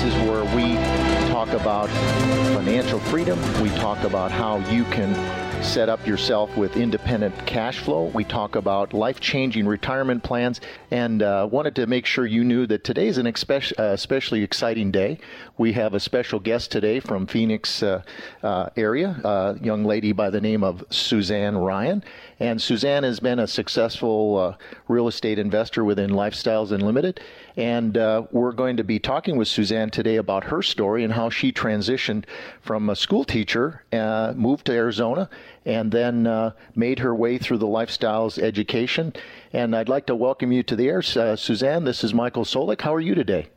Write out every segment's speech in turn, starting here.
This is where we talk about financial freedom. We talk about how you can set up yourself with independent cash flow. We talk about life changing retirement plans and uh, wanted to make sure you knew that today is an especially, uh, especially exciting day. We have a special guest today from Phoenix uh, uh area, a young lady by the name of Suzanne Ryan. And Suzanne has been a successful uh, real estate investor within Lifestyles Unlimited. And uh, we're going to be talking with Suzanne today about her story and how she transitioned from a school teacher, moved to Arizona, and then uh, made her way through the lifestyles education. And I'd like to welcome you to the air, uh, Suzanne. This is Michael Solik. How are you today?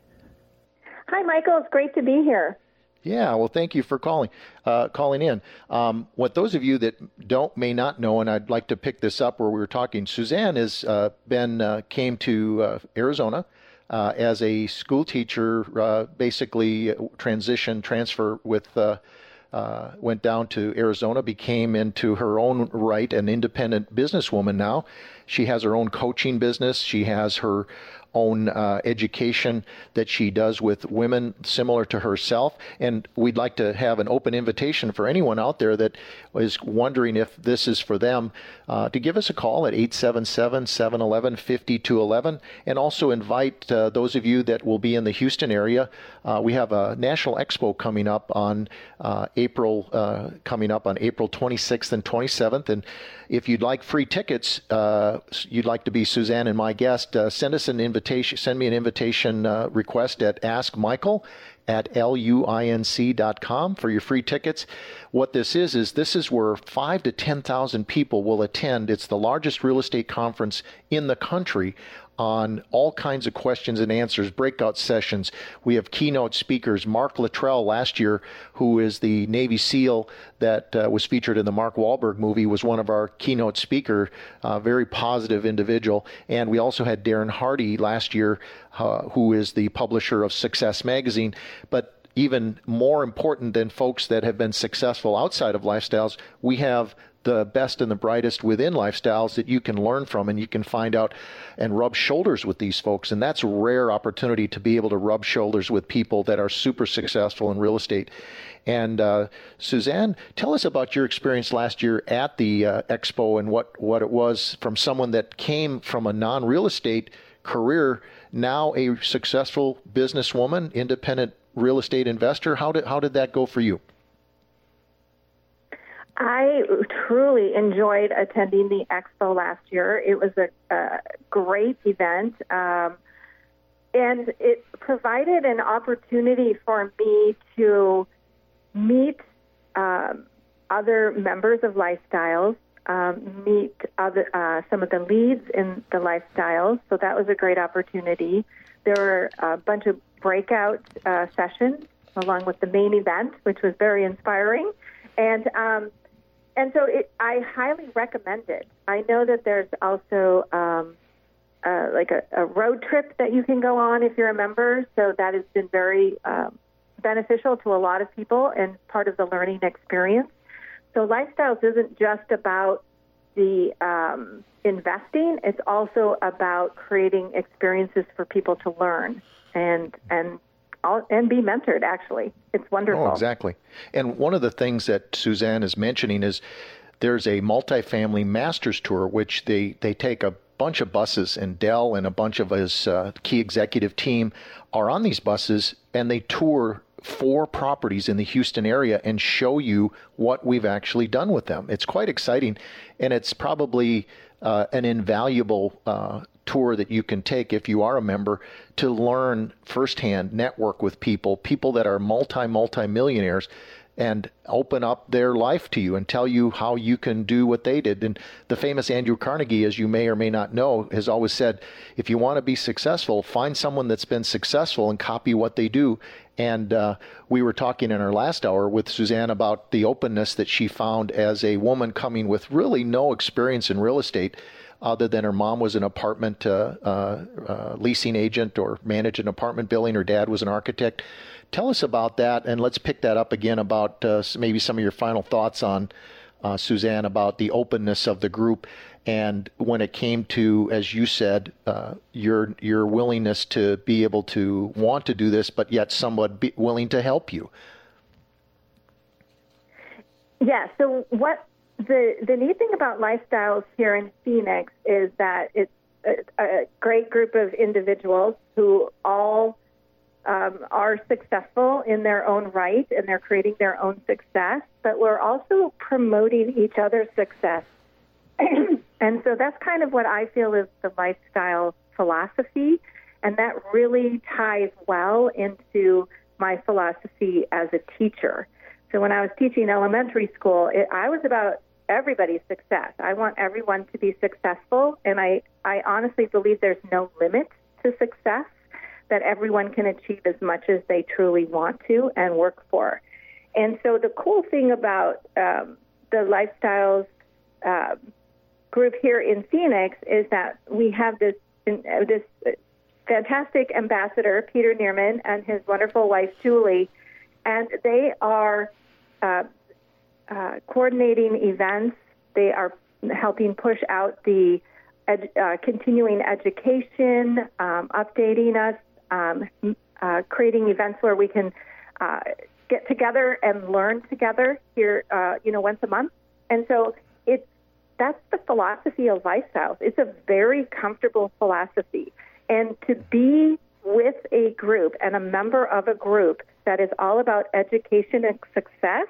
Hi, Michael. It's great to be here. Yeah, well, thank you for calling uh, calling in. Um, what those of you that don't may not know, and I'd like to pick this up where we were talking. Suzanne has uh, been uh, came to uh, Arizona uh, as a school teacher, uh, basically transition transfer with went down to Arizona, became into her own right an independent businesswoman now. She has her own coaching business. She has her own uh, education that she does with women similar to herself. And we'd like to have an open invitation for anyone out there that is wondering if this is for them uh, to give us a call at 877 711 5211 and also invite uh, those of you that will be in the Houston area. Uh, we have a national expo coming up on uh, April, uh, coming up on April 26th and 27th. And if you'd like free tickets, uh, you'd like to be Suzanne and my guest, uh, send us an invitation. Send me an invitation uh, request at Ask Michael at luinc.com for your free tickets. What this is is this is where five to ten thousand people will attend. It's the largest real estate conference in the country on all kinds of questions and answers, breakout sessions. We have keynote speakers. Mark Luttrell last year, who is the Navy SEAL that uh, was featured in the Mark Wahlberg movie, was one of our keynote speaker. Uh, very positive individual. And we also had Darren Hardy last year, uh, who is the publisher of Success Magazine. But even more important than folks that have been successful outside of lifestyles, we have the best and the brightest within lifestyles that you can learn from and you can find out and rub shoulders with these folks. And that's a rare opportunity to be able to rub shoulders with people that are super successful in real estate. And uh, Suzanne, tell us about your experience last year at the uh, expo and what, what it was from someone that came from a non real estate career, now a successful businesswoman, independent real estate investor. How did, how did that go for you? I truly enjoyed attending the expo last year. It was a, a great event, um, and it provided an opportunity for me to meet um, other members of Lifestyles, um, meet other uh, some of the leads in the Lifestyles. So that was a great opportunity. There were a bunch of breakout uh, sessions along with the main event, which was very inspiring. And um, and so it, I highly recommend it. I know that there's also um, uh, like a, a, road trip that you can go on if you're a member. So that has been very um, beneficial to a lot of people and part of the learning experience. So lifestyles isn't just about the um, investing; it's also about creating experiences for people to learn and and and be mentored. Actually, it's wonderful. Oh, exactly. And one of the things that Suzanne is mentioning is there's a multifamily masters tour, which they they take a bunch of buses, and Del and a bunch of his uh, key executive team are on these buses, and they tour four properties in the Houston area and show you what we've actually done with them. It's quite exciting, and it's probably uh, an invaluable uh, tour that you can take if you are a member to learn firsthand, network with people, people that are multi multi millionaires and open up their life to you and tell you how you can do what they did. And the famous Andrew Carnegie, as you may or may not know, has always said if you want to be successful, find someone that's been successful and copy what they do. And uh, we were talking in our last hour with Suzanne about the openness that she found as a woman coming with really no experience in real estate other than her mom was an apartment uh, uh, uh leasing agent or managed an apartment building. Her dad was an architect. Tell us about that, and let's pick that up again about uh, maybe some of your final thoughts on uh, Suzanne about the openness of the group and when it came to, as you said, uh, your your willingness to be able to want to do this, but yet somewhat be willing to help you. Yeah. So what the the neat thing about lifestyles here in Phoenix is that it's a, a great group of individuals who all um, are successful in their own right and they're creating their own success, but we're also promoting each other's success. and so that's kind of what I feel is the lifestyle philosophy. And that really ties well into my philosophy as a teacher. So when I was teaching elementary school, it, I was about everybody's success. I want everyone to be successful, and I, I honestly believe there's no limit to success that everyone can achieve as much as they truly want to and work for. And so the cool thing about um, the lifestyles uh, group here in Phoenix is that we have this uh, this fantastic ambassador Peter Neerman and his wonderful wife Julie, and they are uh, uh, coordinating events. They are helping push out the ed- uh, continuing education, um, updating us um, uh, creating events where we can uh, get together and learn together here, uh, you know, once a month. And so it's that's the philosophy of lifestyles. It's a very comfortable philosophy, and to be with a group and a member of a group that is all about education and success.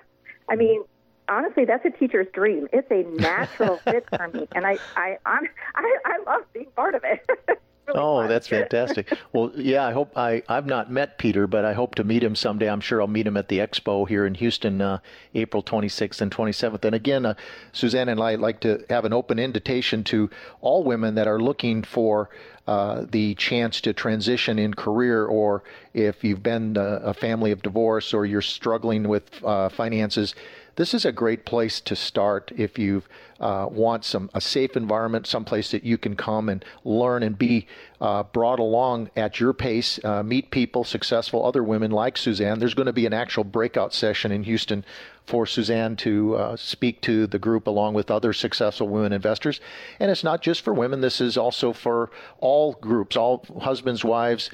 I mean, honestly, that's a teacher's dream. It's a natural fit for me, and I, I, I, I love being part of it. Really oh, fun. that's fantastic. well, yeah, I hope I I've not met Peter, but I hope to meet him someday. I'm sure I'll meet him at the expo here in Houston, uh, April 26th and 27th. And again, uh, Suzanne and I like to have an open invitation to all women that are looking for uh, the chance to transition in career, or if you've been a, a family of divorce or you're struggling with uh, finances this is a great place to start if you uh, want some a safe environment, someplace that you can come and learn and be uh, brought along at your pace, uh, meet people, successful other women like Suzanne. There's going to be an actual breakout session in Houston for Suzanne to uh, speak to the group along with other successful women investors. And it's not just for women, this is also for all groups, all husbands, wives,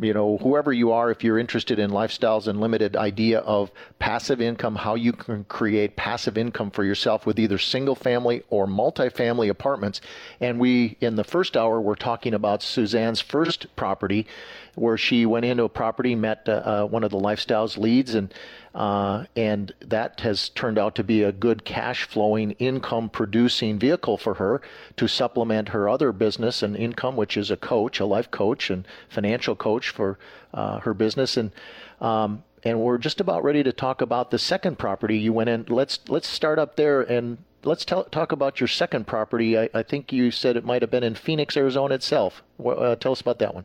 you know, whoever you are, if you're interested in Lifestyles Unlimited idea of passive income, how you can create passive income for yourself with either single family or multifamily apartments. And we, in the first hour, we're talking about Suzanne's first property, where she went into a property, met uh, uh, one of the Lifestyles leads, and uh, and that has turned out to be a good cash flowing, income producing vehicle for her to supplement her other business and income, which is a coach, a life coach, and financial coach for uh, her business. And um, and we're just about ready to talk about the second property you went in. Let's let's start up there and let's tell, talk about your second property. I, I, think you said it might have been in Phoenix, Arizona itself. Uh, tell us about that one.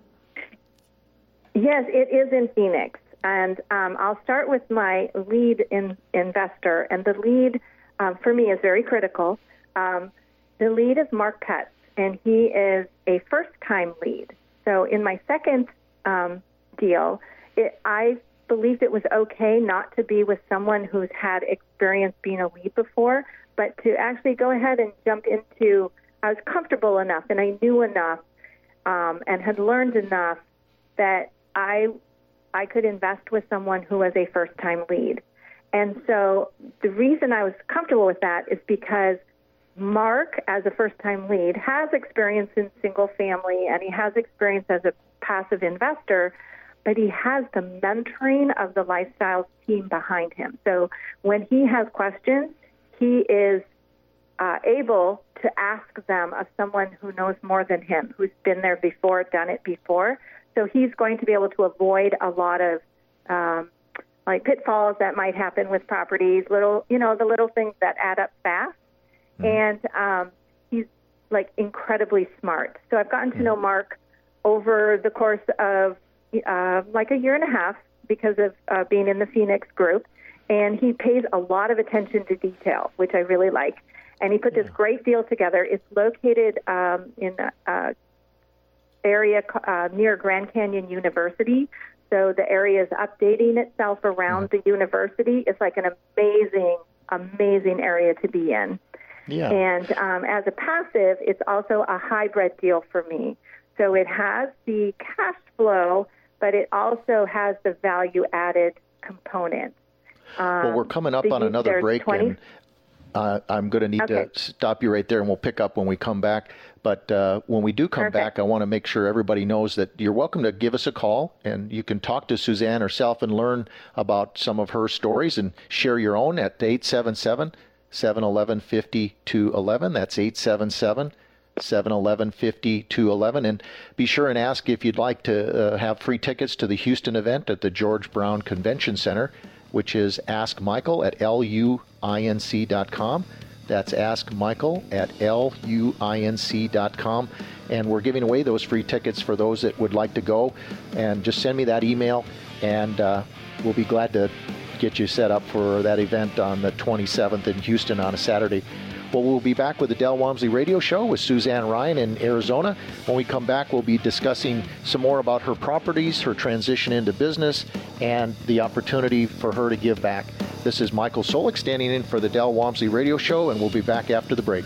Yes, it is in Phoenix. And um, I'll start with my lead in, investor. And the lead um, for me is very critical. Um, the lead is Mark Cutts, and he is a first time lead. So in my second um, deal, it, I believed it was okay not to be with someone who's had experience being a lead before, but to actually go ahead and jump into, I was comfortable enough and I knew enough um, and had learned enough that I I could invest with someone who was a first time lead. And so the reason I was comfortable with that is because Mark, as a first time lead, has experience in single family and he has experience as a passive investor, but he has the mentoring of the lifestyle team behind him. So when he has questions, he is uh, able to ask them of someone who knows more than him, who's been there before, done it before. So he's going to be able to avoid a lot of um, like pitfalls that might happen with properties, little, you know, the little things that add up fast. Mm-hmm. And um, he's like incredibly smart. So I've gotten to know mm-hmm. Mark over the course of uh, like a year and a half because of uh, being in the Phoenix group. And he pays a lot of attention to detail, which I really like. And he put this great deal together. It's located um, in uh, area uh, near Grand Canyon University. So the area is updating itself around mm-hmm. the university. It's like an amazing, amazing area to be in. Yeah. And um, as a passive, it's also a hybrid deal for me. So it has the cash flow, but it also has the value added component. Um, well, we're coming up on another break, 20... and uh, I'm going to need okay. to stop you right there, and we'll pick up when we come back. But uh, when we do come Perfect. back, I want to make sure everybody knows that you're welcome to give us a call, and you can talk to Suzanne herself and learn about some of her stories and share your own at 877 711 5211. That's 877 711 5211. And be sure and ask if you'd like to uh, have free tickets to the Houston event at the George Brown Convention Center, which is Ask Michael at luinc.com. That's Ask Michael at luinc.com. And we're giving away those free tickets for those that would like to go. And just send me that email, and uh, we'll be glad to get you set up for that event on the 27th in Houston on a Saturday. Well, we'll be back with the Del Walmsley Radio Show with Suzanne Ryan in Arizona. When we come back, we'll be discussing some more about her properties, her transition into business, and the opportunity for her to give back. This is Michael Solik standing in for the Del Walmsley Radio Show, and we'll be back after the break.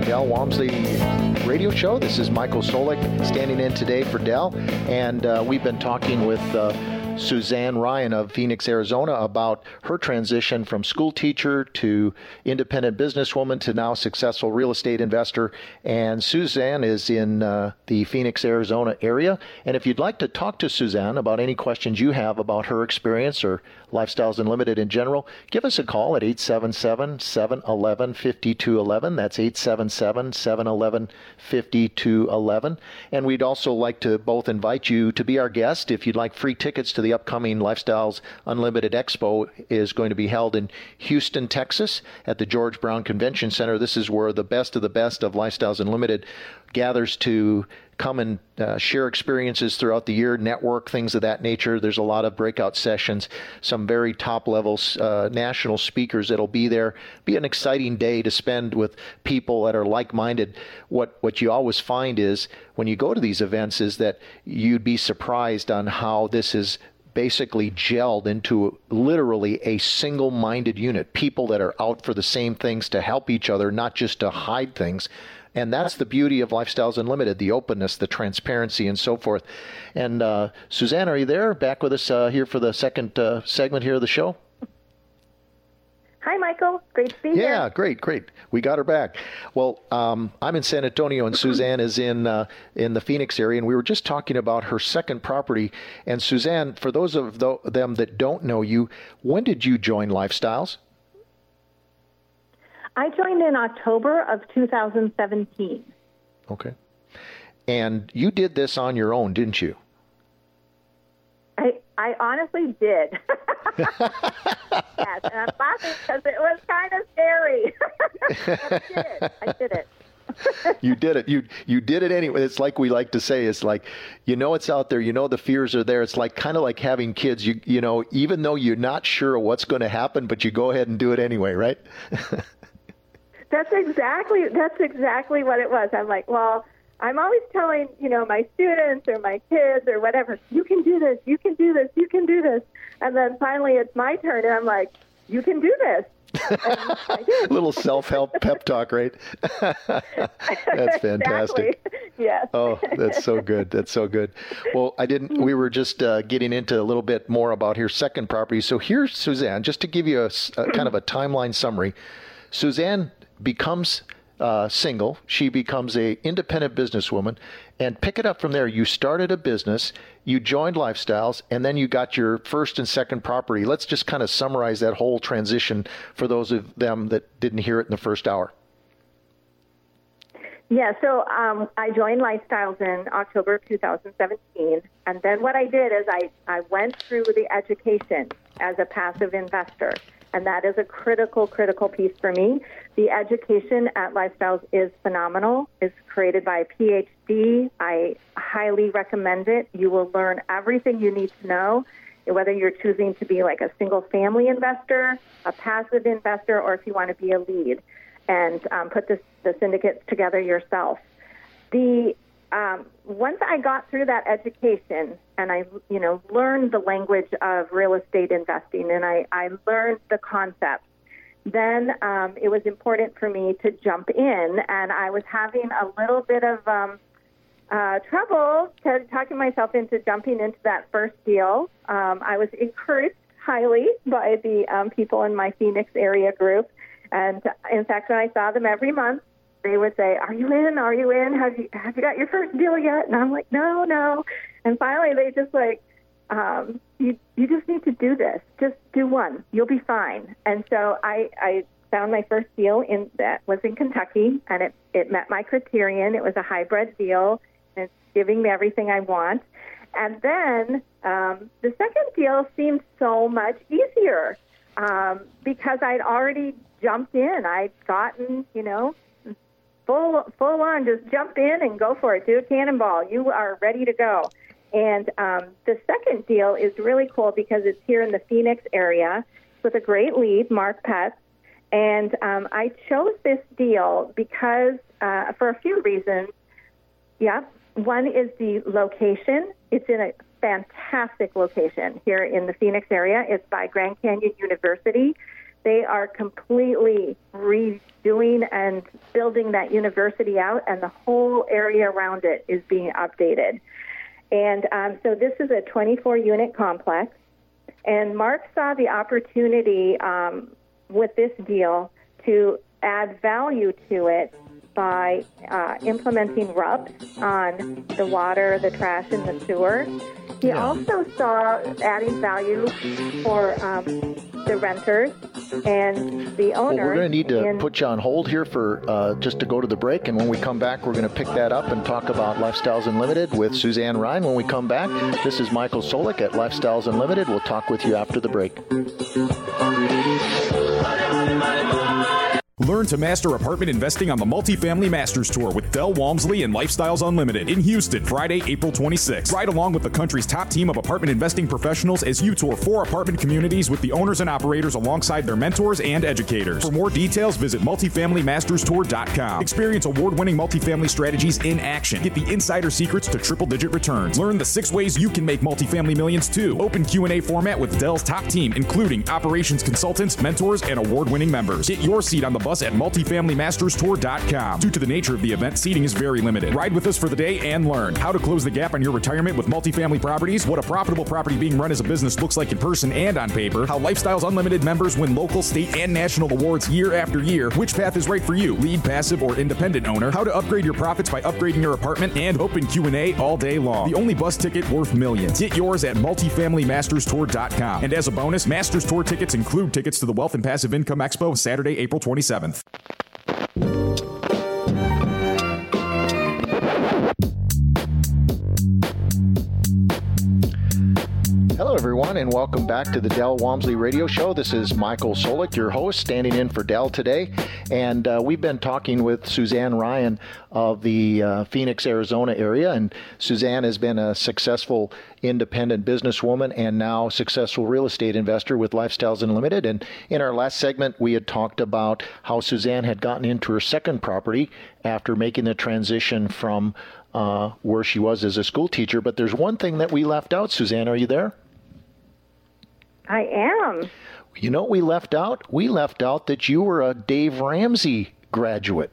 Back to the Del Walmsley radio show. This is Michael Solik standing in today for Del, and uh, we've been talking with uh, Suzanne Ryan of Phoenix, Arizona, about her transition from school teacher to independent businesswoman to now successful real estate investor. And Suzanne is in uh, the Phoenix, Arizona area. And if you'd like to talk to Suzanne about any questions you have about her experience or Lifestyles Unlimited in general, give us a call at 877 711 5211. That's 877 711 5211. And we'd also like to both invite you to be our guest if you'd like free tickets to the upcoming Lifestyles Unlimited Expo is going to be held in Houston, Texas at the George Brown Convention Center. This is where the best of the best of Lifestyles Unlimited gathers to come and uh, share experiences throughout the year, network, things of that nature. There's a lot of breakout sessions, some very top level uh, national speakers that'll be there. Be an exciting day to spend with people that are like minded. What, what you always find is when you go to these events is that you'd be surprised on how this is basically gelled into literally a single minded unit. People that are out for the same things to help each other, not just to hide things. And that's the beauty of Lifestyles Unlimited the openness, the transparency, and so forth. And uh, Suzanne, are you there? Back with us uh, here for the second uh, segment here of the show? Hi, Michael. Great to be yeah, here. Yeah, great, great. We got her back. Well, um, I'm in San Antonio, and Suzanne is in uh, in the Phoenix area, and we were just talking about her second property. And Suzanne, for those of them that don't know you, when did you join Lifestyles? I joined in October of 2017. Okay. And you did this on your own, didn't you? I, honestly did. yes, and I'm laughing because it was kind of scary. I did it. I did it. you did it. You you did it anyway. It's like we like to say. It's like you know it's out there. You know the fears are there. It's like kind of like having kids. You you know even though you're not sure what's going to happen, but you go ahead and do it anyway, right? that's exactly that's exactly what it was. I'm like, well, I'm always telling you know my students or my kids or whatever, you can do this, you can do this, you can do this, and then finally it's my turn, and I'm like, you can do this little self-help pep talk, right? that's fantastic. Exactly. Yes. oh, that's so good. That's so good. Well, I didn't. We were just uh, getting into a little bit more about your second property. So here's Suzanne, just to give you a, a kind of a timeline summary. Suzanne becomes uh, single. She becomes a independent businesswoman, and pick it up from there. You started a business, you joined Lifestyles, and then you got your first and second property. Let's just kind of summarize that whole transition for those of them that didn't hear it in the first hour. Yeah, so um, I joined Lifestyles in October of 2017, and then what I did is I, I went through the education as a passive investor and that is a critical, critical piece for me. The education at Lifestyles is phenomenal. It's created by a PhD. I highly recommend it. You will learn everything you need to know, whether you're choosing to be like a single family investor, a passive investor, or if you want to be a lead and um, put this, the syndicates together yourself. The um, once I got through that education and I, you know, learned the language of real estate investing and I, I learned the concepts, then um, it was important for me to jump in. And I was having a little bit of um, uh, trouble to, talking myself into jumping into that first deal. Um, I was encouraged highly by the um, people in my Phoenix area group. And in fact, when I saw them every month, they would say, "Are you in? Are you in? Have you have you got your first deal yet?" And I'm like, "No, no." And finally, they just like, um, "You you just need to do this. Just do one. You'll be fine." And so I I found my first deal in that was in Kentucky, and it it met my criterion. It was a hybrid deal, and it's giving me everything I want. And then um, the second deal seemed so much easier um, because I'd already jumped in. I'd gotten, you know, full full on, just jump in and go for it. Do a cannonball. You are ready to go. And um, the second deal is really cool because it's here in the Phoenix area with a great lead, Mark Pets. And um, I chose this deal because uh, for a few reasons. Yeah, one is the location. It's in a fantastic location here in the Phoenix area. It's by Grand Canyon University. They are completely redoing and building that university out, and the whole area around it is being updated. And um, so this is a 24 unit complex. And Mark saw the opportunity um, with this deal to add value to it by uh, implementing RUBS on the water, the trash, and the sewer. He yeah. also saw adding value for um, the renters and the owners. Well, we're going to need to in, put you on hold here for uh, just to go to the break, and when we come back, we're going to pick that up and talk about Lifestyles Unlimited with Suzanne Ryan. When we come back, this is Michael Solik at Lifestyles Unlimited. We'll talk with you after the break. Learn to master apartment investing on the Multifamily Masters Tour with Del Walmsley and Lifestyles Unlimited in Houston, Friday, April 26. Ride along with the country's top team of apartment investing professionals as you tour four apartment communities with the owners and operators alongside their mentors and educators. For more details, visit multifamilymasterstour.com. Experience award-winning multifamily strategies in action. Get the insider secrets to triple-digit returns. Learn the six ways you can make multifamily millions too. Open Q&A format with Del's top team, including operations consultants, mentors, and award-winning members. Get your seat on the bus at multifamilymasterstour.com. Due to the nature of the event, seating is very limited. Ride with us for the day and learn how to close the gap on your retirement with multifamily properties, what a profitable property being run as a business looks like in person and on paper, how Lifestyles Unlimited members win local, state, and national awards year after year, which path is right for you, lead, passive, or independent owner, how to upgrade your profits by upgrading your apartment, and open Q&A all day long. The only bus ticket worth millions. Get yours at multifamilymasterstour.com. And as a bonus, Masters Tour tickets include tickets to the Wealth and Passive Income Expo Saturday, April 27th. 7th. Everyone, and welcome back to the Del Walmsley Radio Show. This is Michael Solik, your host, standing in for Del today. And uh, we've been talking with Suzanne Ryan of the uh, Phoenix, Arizona area. And Suzanne has been a successful independent businesswoman and now successful real estate investor with Lifestyles Unlimited. And in our last segment, we had talked about how Suzanne had gotten into her second property after making the transition from uh, where she was as a school teacher. But there's one thing that we left out, Suzanne. Are you there? I am. You know what we left out? We left out that you were a Dave Ramsey graduate.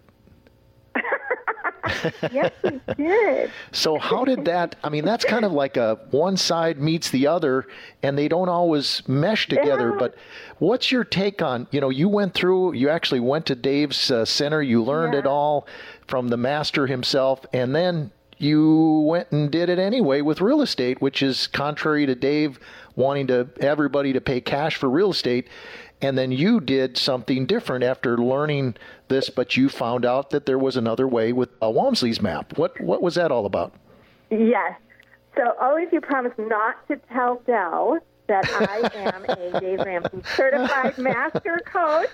yes, we did. so how did that? I mean, that's kind of like a one side meets the other, and they don't always mesh together. Yeah. But what's your take on? You know, you went through. You actually went to Dave's uh, center. You learned yeah. it all from the master himself, and then you went and did it anyway with real estate, which is contrary to Dave wanting to everybody to pay cash for real estate. And then you did something different after learning this, but you found out that there was another way with a Walmsley's map. What what was that all about? Yes. So always you promise not to tell Del that I am a Dave Ramsey certified master coach.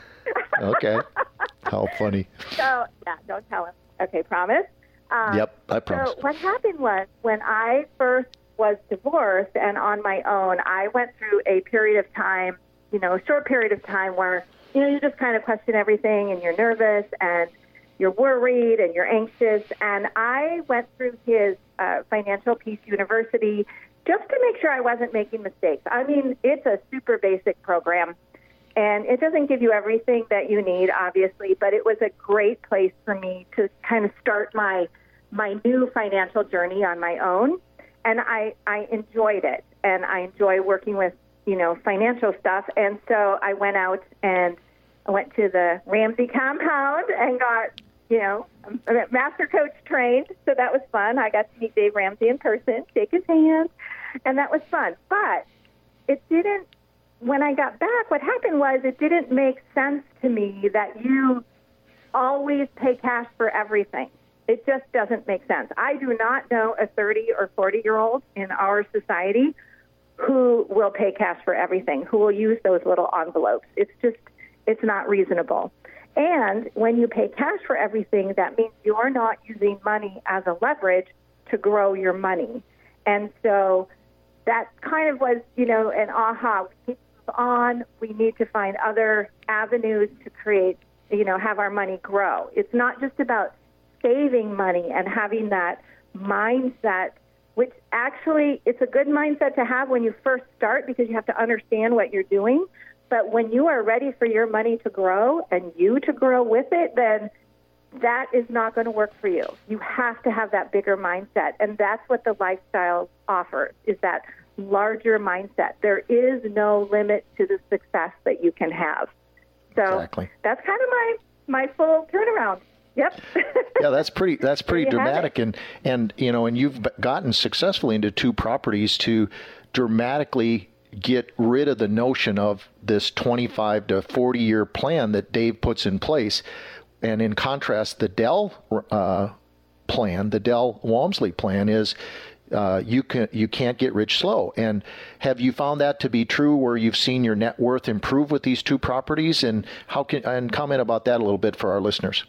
okay. How funny. So yeah, don't tell him. Okay, promise. Um, yep, I promise. So what happened was when I first was divorced and on my own, I went through a period of time, you know, a short period of time where, you know, you just kind of question everything and you're nervous and you're worried and you're anxious. And I went through his uh, Financial Peace University just to make sure I wasn't making mistakes. I mean, it's a super basic program and it doesn't give you everything that you need, obviously, but it was a great place for me to kind of start my my new financial journey on my own. And I, I enjoyed it. And I enjoy working with, you know, financial stuff. And so I went out and I went to the Ramsey compound and got, you know, master coach trained. So that was fun. I got to meet Dave Ramsey in person, shake his hand, and that was fun. But it didn't, when I got back, what happened was it didn't make sense to me that you always pay cash for everything. It just doesn't make sense. I do not know a 30 or 40 year old in our society who will pay cash for everything, who will use those little envelopes. It's just, it's not reasonable. And when you pay cash for everything, that means you're not using money as a leverage to grow your money. And so that kind of was, you know, an aha. We need to move on. We need to find other avenues to create, you know, have our money grow. It's not just about saving money and having that mindset which actually it's a good mindset to have when you first start because you have to understand what you're doing. But when you are ready for your money to grow and you to grow with it then that is not going to work for you. You have to have that bigger mindset. And that's what the lifestyle offers is that larger mindset. There is no limit to the success that you can have. So exactly. that's kind of my my full turnaround Yep. yeah, that's pretty. That's pretty dramatic, and and you know, and you've gotten successfully into two properties to dramatically get rid of the notion of this 25 to 40 year plan that Dave puts in place, and in contrast, the Del uh, plan, the Del Walmsley plan, is uh, you can you can't get rich slow. And have you found that to be true, where you've seen your net worth improve with these two properties? And how can and comment about that a little bit for our listeners?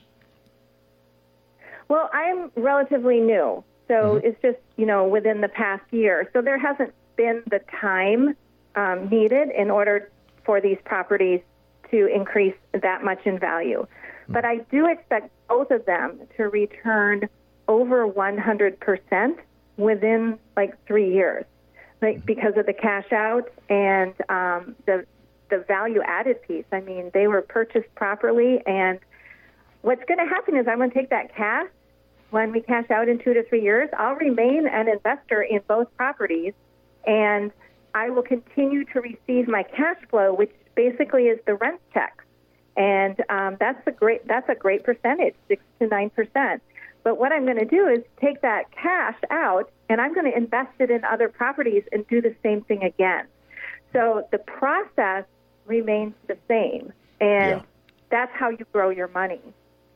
Well, I'm relatively new, so mm-hmm. it's just you know within the past year. So there hasn't been the time um, needed in order for these properties to increase that much in value. Mm-hmm. But I do expect both of them to return over 100% within like three years, like mm-hmm. because of the cash out and um, the the value added piece. I mean, they were purchased properly and what's going to happen is I'm going to take that cash when we cash out in two to three years. I'll remain an investor in both properties, and I will continue to receive my cash flow, which basically is the rent check, and um, that's a great that's a great percentage, six to nine percent. But what I'm going to do is take that cash out, and I'm going to invest it in other properties and do the same thing again. So the process remains the same, and yeah. that's how you grow your money.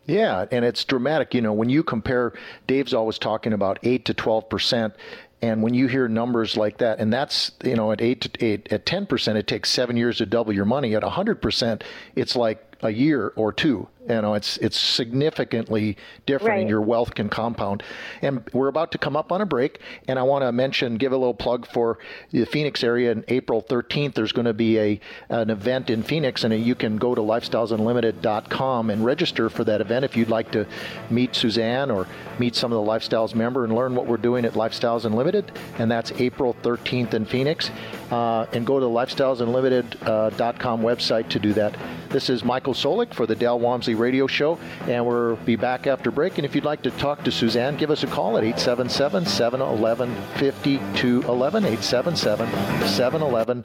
Yeah, and it's dramatic. You know, when you compare, Dave's always talking about 8 to 12% And when you hear numbers like that, and that's you know at eight to eight at ten percent, it takes seven years to double your money. At a hundred percent, it's like a year or two. You know, it's it's significantly different, right. and your wealth can compound. And we're about to come up on a break, and I want to mention, give a little plug for the Phoenix area. On April 13th, there's going to be a an event in Phoenix, and you can go to lifestylesunlimited.com and register for that event if you'd like to meet Suzanne or meet some of the Lifestyles member and learn what we're doing at Lifestyles Unlimited. And that's April 13th in Phoenix. Uh, and go to the lifestylesunlimited.com website to do that. This is Michael Solik for the Del Walmsley Radio Show, and we'll be back after break. And if you'd like to talk to Suzanne, give us a call at 877 711 5211. 877 711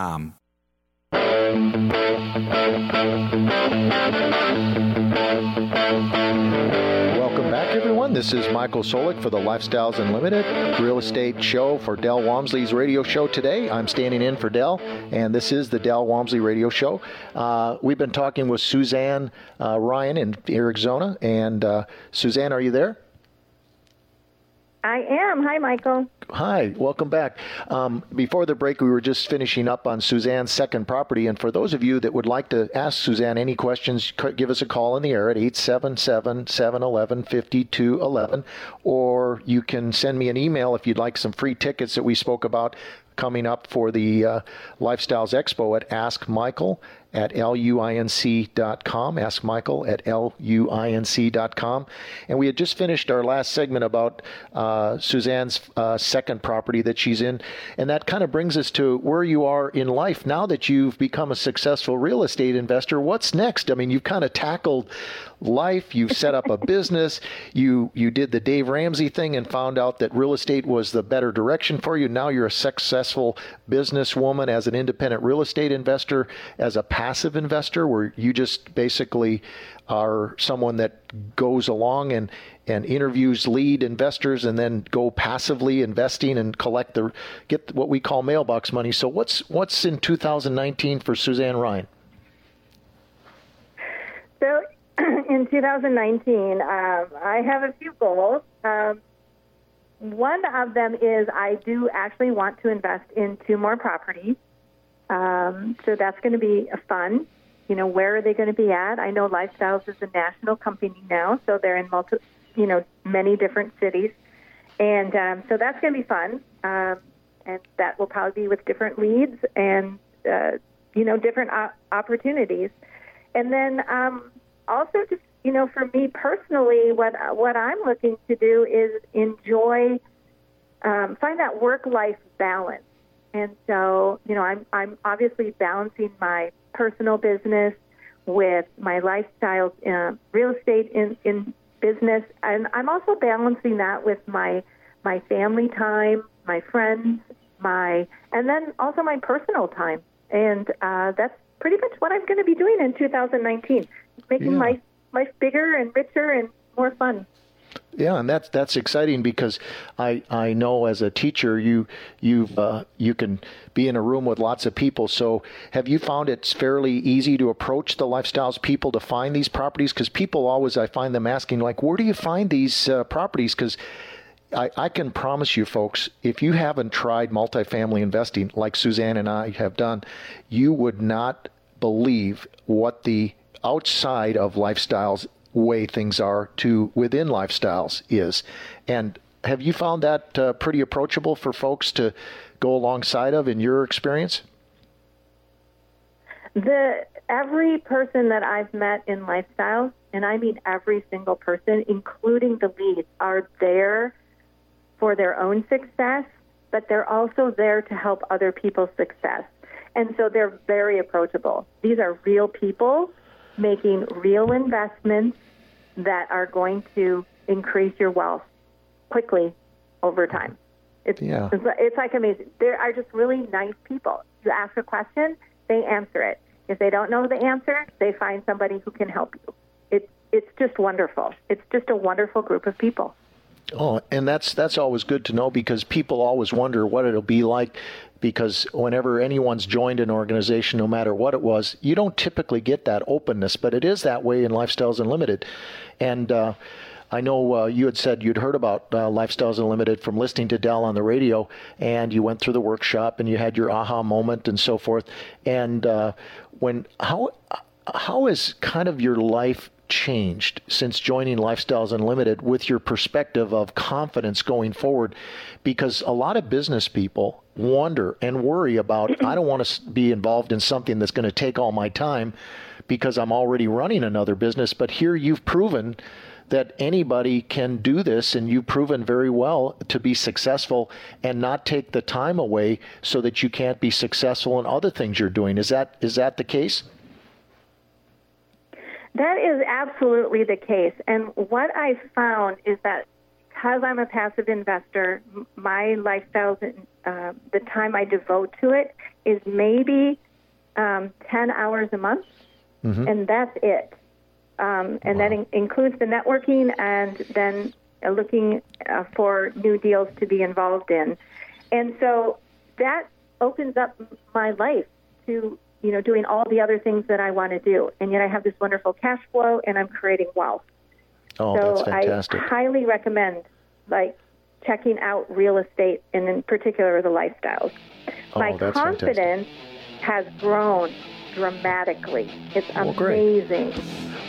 Welcome back, everyone. This is Michael Solik for the Lifestyles Unlimited real estate show for Del Walmsley's radio show today. I'm standing in for Del, and this is the Del Walmsley radio show. Uh, we've been talking with Suzanne uh, Ryan in Arizona. And uh, Suzanne, are you there? I am. Hi, Michael. Hi, welcome back. Um, before the break, we were just finishing up on Suzanne's second property. And for those of you that would like to ask Suzanne any questions, give us a call in the air at 877 711 5211. Or you can send me an email if you'd like some free tickets that we spoke about coming up for the uh, Lifestyles Expo at askmichael at luinc.com. Ask Michael at luinc.com. And we had just finished our last segment about uh, Suzanne's uh, second property that she's in. And that kind of brings us to where you are in life now that you've become a successful real estate investor. What's next? I mean, you've kind of tackled life. You've set up a business. You you did the Dave Ramsey thing and found out that real estate was the better direction for you. Now you're a successful businesswoman as an independent real estate investor, as a passive investor, where you just basically are someone that goes along and and interviews lead investors and then go passively investing and collect the get what we call mailbox money. So what's what's in 2019 for Suzanne Ryan? So in 2019, um, I have a few goals. Um, one of them is I do actually want to invest in two more properties. Um, so that's going to be a fun. You know, where are they going to be at? I know Lifestyles is a national company now, so they're in multi, you know, many different cities, and um, so that's going to be fun. Um, and that will probably be with different leads and uh, you know different o- opportunities. And then um, also just you know for me personally what what I'm looking to do is enjoy um, find that work life balance and so you know I'm I'm obviously balancing my personal business with my lifestyle uh, real estate in in business and I'm also balancing that with my my family time my friends my and then also my personal time and uh, that's pretty much what I'm going to be doing in 2019 making Yeah. my life bigger and richer and more fun. Yeah, and that's that's exciting because I I know as a teacher you you've uh, you can be in a room with lots of people. So have you found it's fairly easy to approach the lifestyles people to find these properties? Because people always I find them asking like, where do you find these uh, properties? Because I, I can promise you, folks, if you haven't tried multifamily investing like Suzanne and I have done, you would not believe what the outside of lifestyles way things are to within lifestyles is. And have you found that uh, pretty approachable for folks to go alongside of in your experience? The every person that I've met in lifestyles, and I mean every single person, including the leads, are there for their own success, but they're also there to help other people's success. And so they're very approachable. These are real people making real investments that are going to increase your wealth quickly over time. It's, yeah. it's, it's like amazing. There are just really nice people. You ask a question, they answer it. If they don't know the answer, they find somebody who can help you. It's it's just wonderful. It's just a wonderful group of people. Oh, and that's that's always good to know because people always wonder what it'll be like because whenever anyone's joined an organization no matter what it was, you don't typically get that openness, but it is that way in Lifestyles Unlimited. And uh, I know uh, you had said you'd heard about uh, Lifestyles Unlimited from listening to Del on the radio, and you went through the workshop and you had your aha moment and so forth. And uh, when how how has kind of your life changed since joining Lifestyles Unlimited with your perspective of confidence going forward? Because a lot of business people wonder and worry about I don't want to be involved in something that's going to take all my time because I'm already running another business. But here you've proven that anybody can do this, and you've proven very well to be successful and not take the time away so that you can't be successful in other things you're doing. Is that is that the case? That is absolutely the case. And what I found is that because I'm a passive investor, my lifestyle, uh, the time I devote to it is maybe um, 10 hours a month, mm-hmm. and that's it. Um, and wow. that in- includes the networking and then uh, looking uh, for new deals to be involved in. And so that opens up my life to you know doing all the other things that I want to do. And yet I have this wonderful cash flow and I'm creating wealth. Oh, so that's fantastic. I highly recommend like checking out real estate and in particular the lifestyles. Oh, my confidence fantastic. has grown dramatically. It's amazing.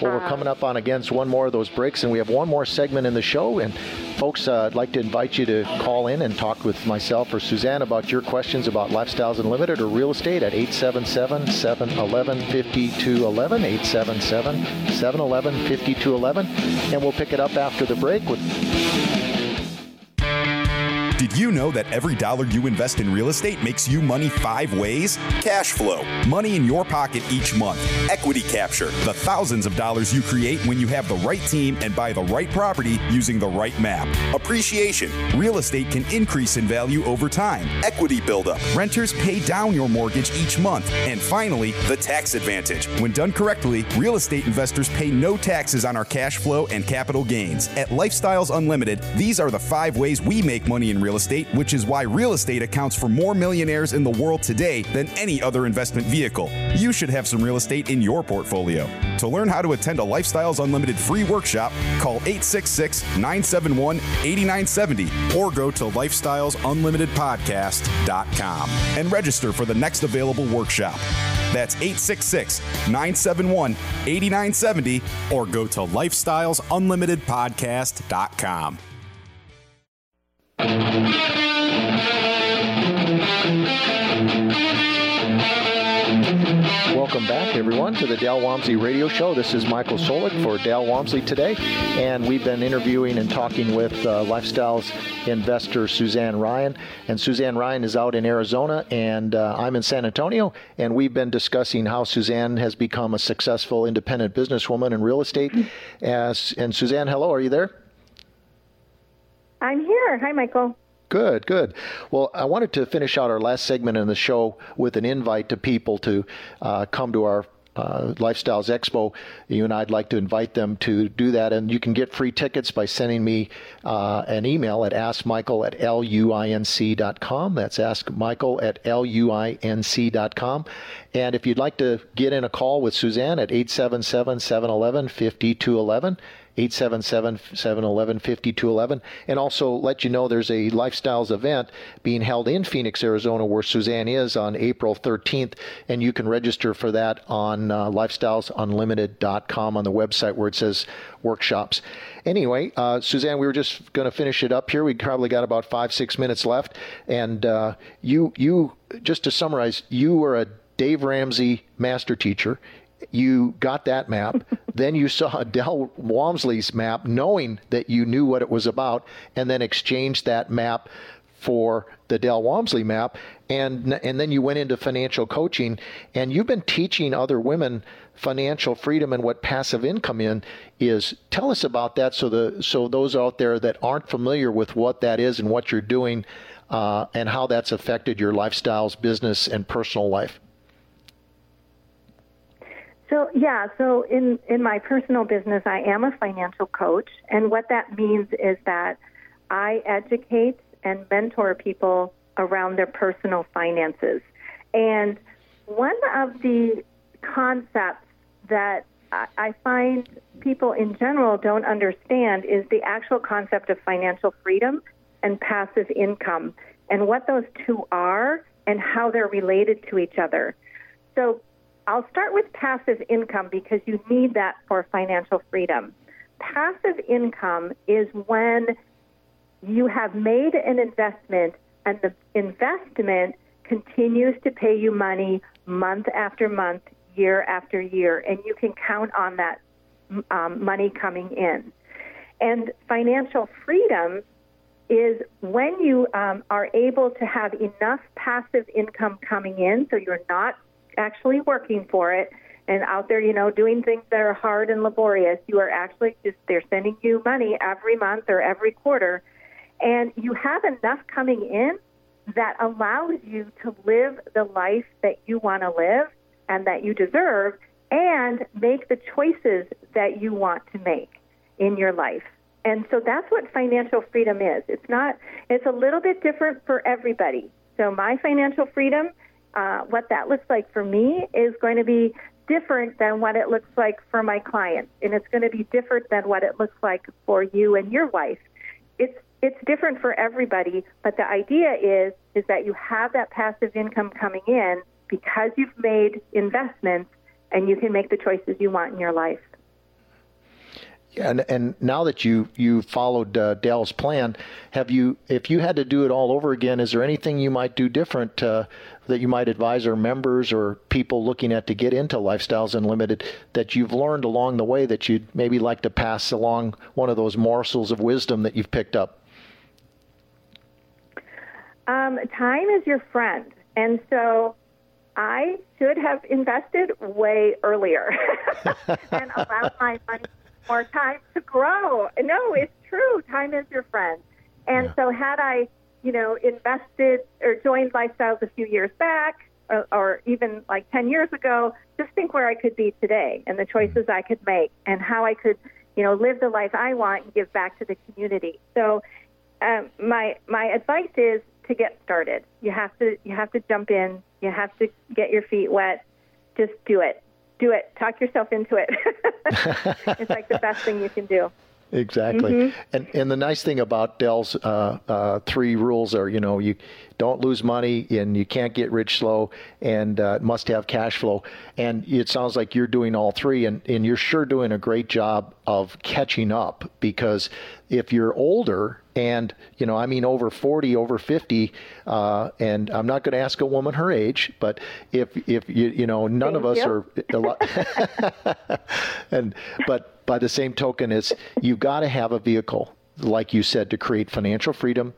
Well, we're coming up on against one more of those breaks, and we have one more segment in the show. And folks, uh, I'd like to invite you to call in and talk with myself or Suzanne about your questions about Lifestyles Unlimited or real estate at 877 711 5211. 877 711 5211. And we'll pick it up after the break with did you know that every dollar you invest in real estate makes you money five ways? Cash flow, money in your pocket each month. Equity capture, the thousands of dollars you create when you have the right team and buy the right property using the right map. Appreciation, real estate can increase in value over time. Equity buildup, renters pay down your mortgage each month. And finally, the tax advantage. When done correctly, real estate investors pay no taxes on our cash flow and capital gains. At Lifestyles Unlimited, these are the five ways we make money in real real estate, which is why real estate accounts for more millionaires in the world today than any other investment vehicle. You should have some real estate in your portfolio. To learn how to attend a Lifestyles Unlimited free workshop, call 866 971 8970 or go to lifestylesunlimitedpodcast.com and register for the next available workshop. That's 866 971 8970 or go to lifestylesunlimitedpodcast.com. Welcome back, everyone, to the Del Walmsley Radio Show. This is Michael Solik for Del Walmsley today, and we've been interviewing and talking with uh, Lifestyles investor Suzanne Ryan. And Suzanne Ryan is out in Arizona, and uh, I'm in San Antonio, and we've been discussing how Suzanne has become a successful independent businesswoman in real estate. As, and Suzanne, hello, are you there? I'm here. Hi, Michael. Good, good. Well, I wanted to finish out our last segment in the show with an invite to people to uh, come to our uh, Lifestyles Expo. You and I'd like to invite them to do that. And you can get free tickets by sending me uh, an email at askmichael at luinc.com. That's askmichael at luinc.com. And if you'd like to get in a call with Suzanne at 877 711 5211, 877-711-5211 and also let you know there's a lifestyles event being held in Phoenix, Arizona where Suzanne is on April 13th and you can register for that on uh, lifestylesunlimited.com on the website where it says workshops. Anyway, uh, Suzanne, we were just going to finish it up here. We probably got about five, six minutes left. And uh, you, you, just to summarize, you were a Dave Ramsey master teacher you got that map. Then you saw Del Walmsley's map, knowing that you knew what it was about, and then exchanged that map for the Del Walmsley map. And, and then you went into financial coaching, and you've been teaching other women financial freedom and what passive income in is. Tell us about that, so the so those out there that aren't familiar with what that is and what you're doing, uh, and how that's affected your lifestyles, business, and personal life. So yeah, so in in my personal business, I am a financial coach, and what that means is that I educate and mentor people around their personal finances. And one of the concepts that I find people in general don't understand is the actual concept of financial freedom and passive income and what those two are and how they're related to each other. So I'll start with passive income because you need that for financial freedom. Passive income is when you have made an investment and the investment continues to pay you money month after month, year after year, and you can count on that um, money coming in. And financial freedom is when you um, are able to have enough passive income coming in, so you're not actually working for it and out there, you know, doing things that are hard and laborious. You are actually just, they're sending you money every month or every quarter. And you have enough coming in that allows you to live the life that you want to live and that you deserve and make the choices that you want to make in your life. And so that's what financial freedom is. It's not, it's a little bit different for everybody. So my financial freedom, uh, what that looks like for me is going to be different than what it looks like for my clients. And it's going to be different than what it looks like for you and your wife. It's it's different for everybody, but the idea is is that you have that passive income coming in because you've made investments and you can make the choices you want in your life. And and now that you you followed uh, Del's plan, have you if you had to do it all over again, is there anything you might do different uh, that you might advise our members or people looking at to get into Lifestyles Unlimited that you've learned along the way that you'd maybe like to pass along one of those morsels of wisdom that you've picked up? Um, time is your friend. And so I should have invested way earlier and allowed my money more time to grow. No, it's true. Time is your friend. And yeah. so had I, you know, invested or joined Lifestyles a few years back or, or even like 10 years ago, just think where I could be today and the choices I could make and how I could, you know, live the life I want and give back to the community. So um, my my advice is to get started. You have to you have to jump in. You have to get your feet wet. Just do it. Do it. Talk yourself into it. it's like the best thing you can do. Exactly. Mm-hmm. And and the nice thing about Del's uh, uh, three rules are, you know, you don't lose money and you can't get rich slow and uh, must have cash flow. And it sounds like you're doing all three and, and you're sure doing a great job of catching up because if you're older and you know i mean over 40 over 50 uh, and i'm not going to ask a woman her age but if if you you know none Thank of us you. are a lot and but by the same token is you've got to have a vehicle like you said to create financial freedom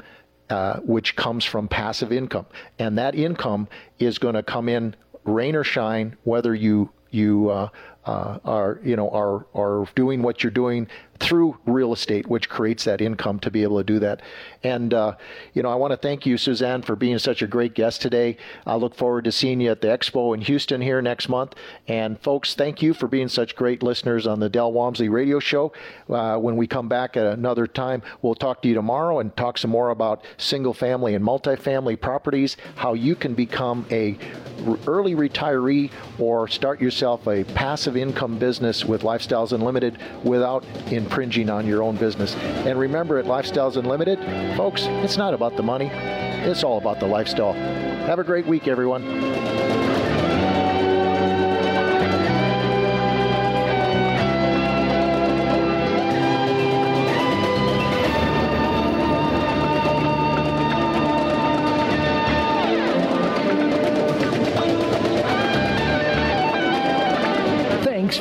uh, which comes from passive income and that income is going to come in rain or shine whether you you uh, uh, are you know are are doing what you're doing through real estate, which creates that income to be able to do that. And uh, you know, I want to thank you, Suzanne, for being such a great guest today. I look forward to seeing you at the expo in Houston here next month. And folks, thank you for being such great listeners on the Del Walmsley Radio Show. Uh, when we come back at another time, we'll talk to you tomorrow and talk some more about single family and multifamily properties, how you can become a early retiree or start yourself a passive income business with Lifestyles Unlimited without infringing on your own business. And remember at Lifestyles Unlimited, folks, it's not about the money, it's all about the lifestyle. Have a great week, everyone.